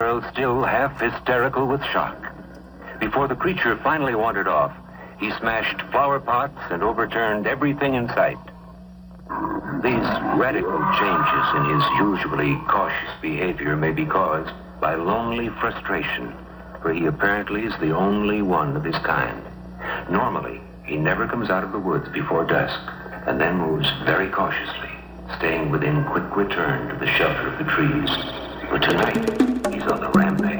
girl still half hysterical with shock. Before the creature finally wandered off, he smashed flower pots and overturned everything in sight. These radical changes in his usually cautious behavior may be caused by lonely frustration, for he apparently is the only one of his kind. Normally, he never comes out of the woods before dusk and then moves very cautiously, staying within quick return to the shelter of the trees. But tonight, on the rampage.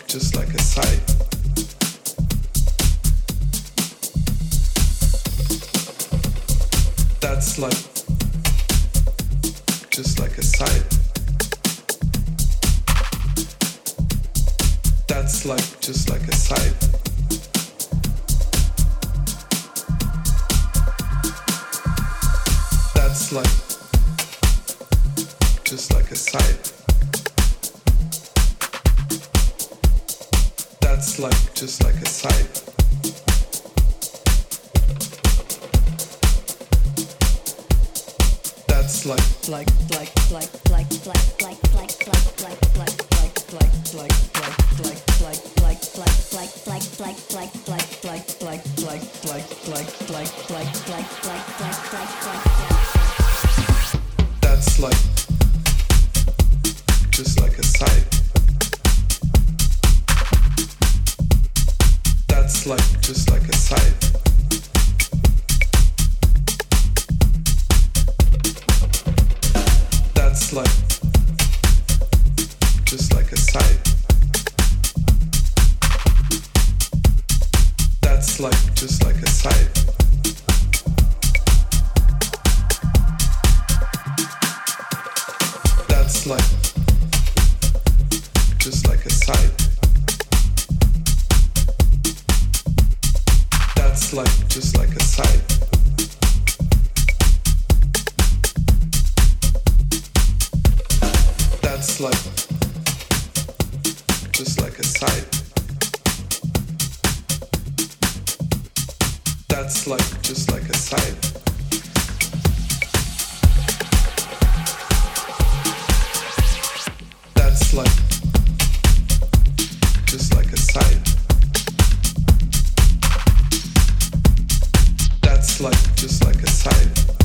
just like a sight.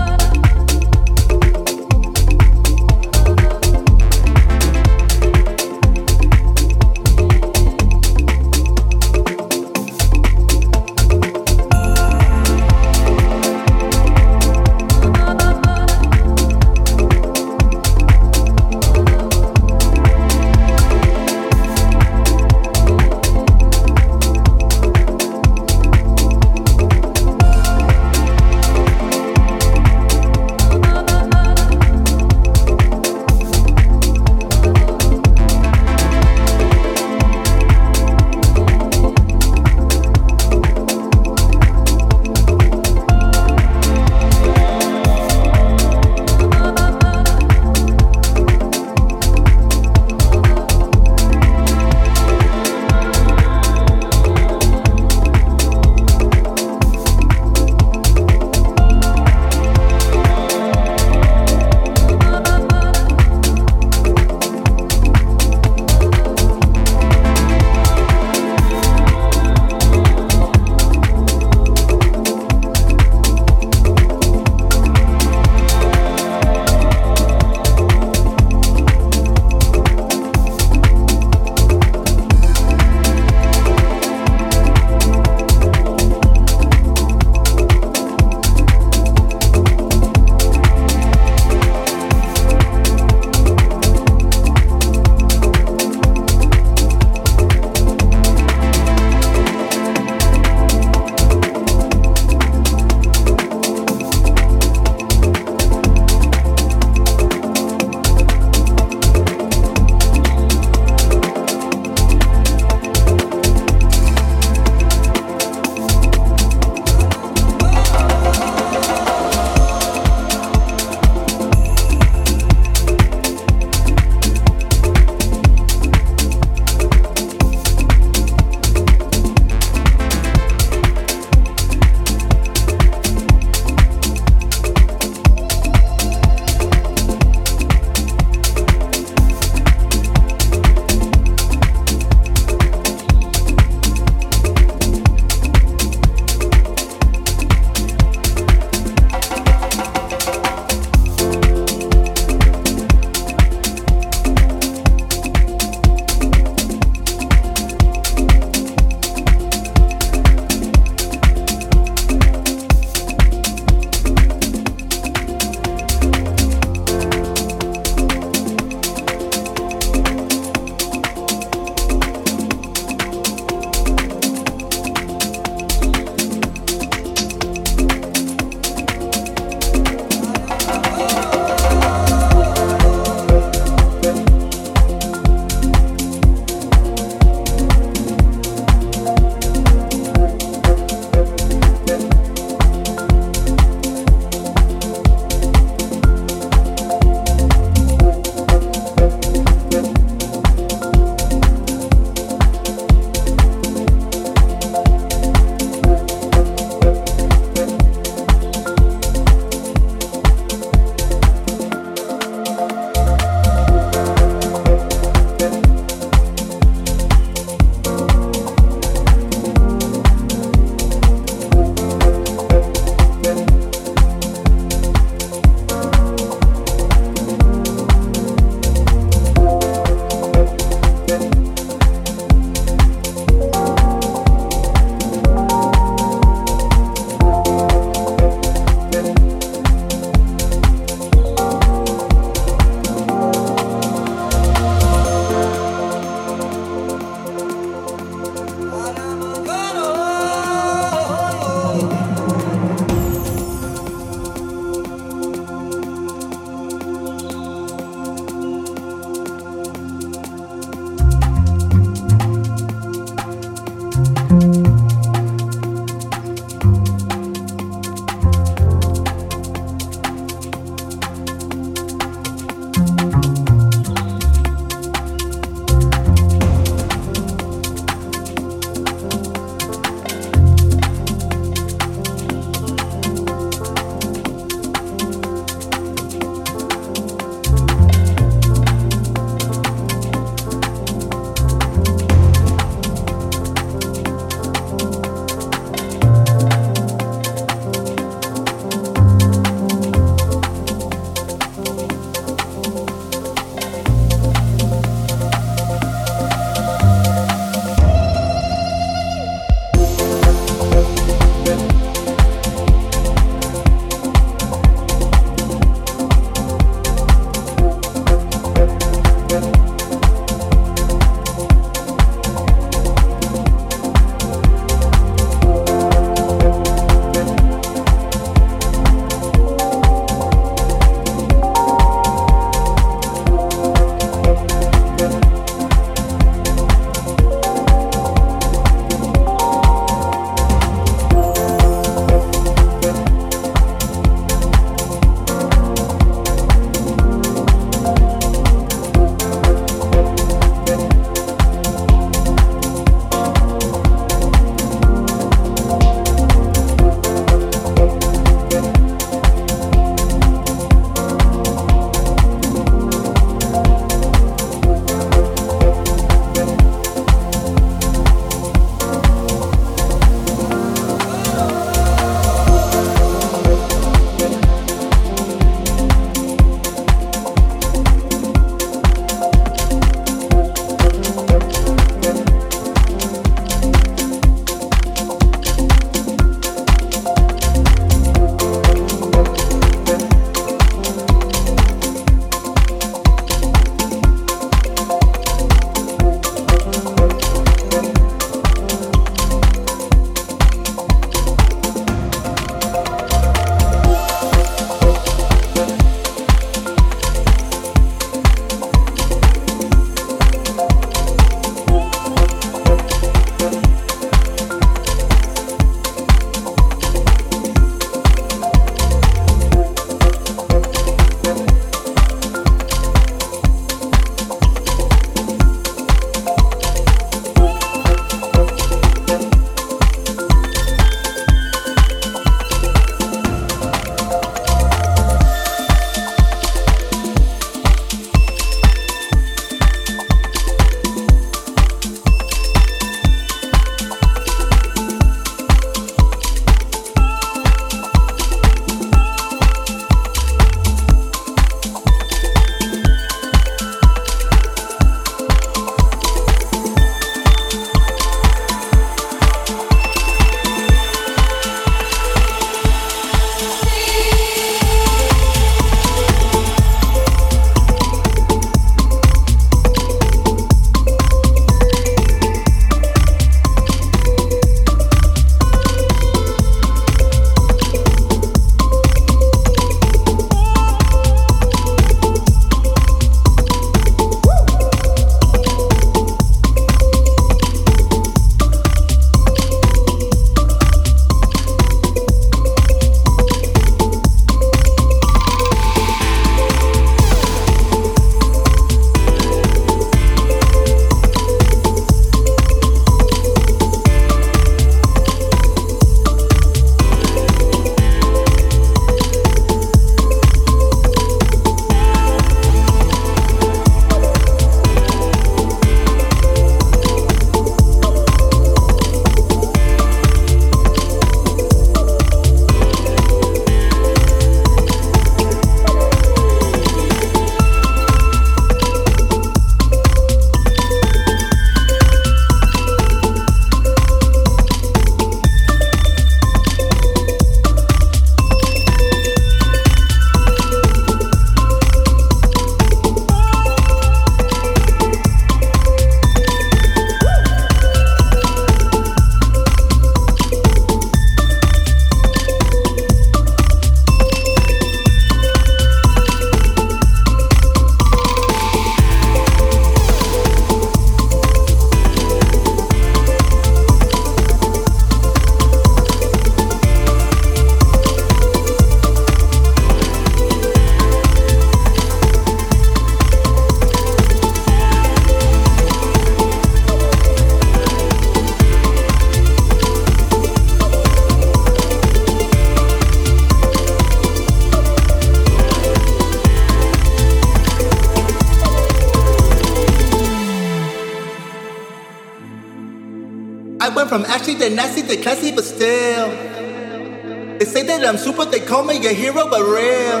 Call me a hero, but real.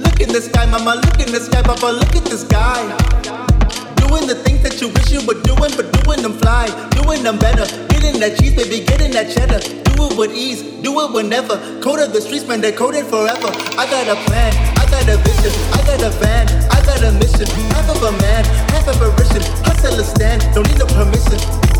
Look in the sky, mama, look in the sky, papa, look at this guy. Doing the things that you wish you were doing, but doing them fly, doing them better. Getting that cheese, baby, getting that cheddar. Do it with ease, do it whenever. Code of the streets, man, they code it forever. I got a plan, I got a vision, I got a van, I got a mission. Half of a man, half of a vision. Hustle a stand, don't need no permission.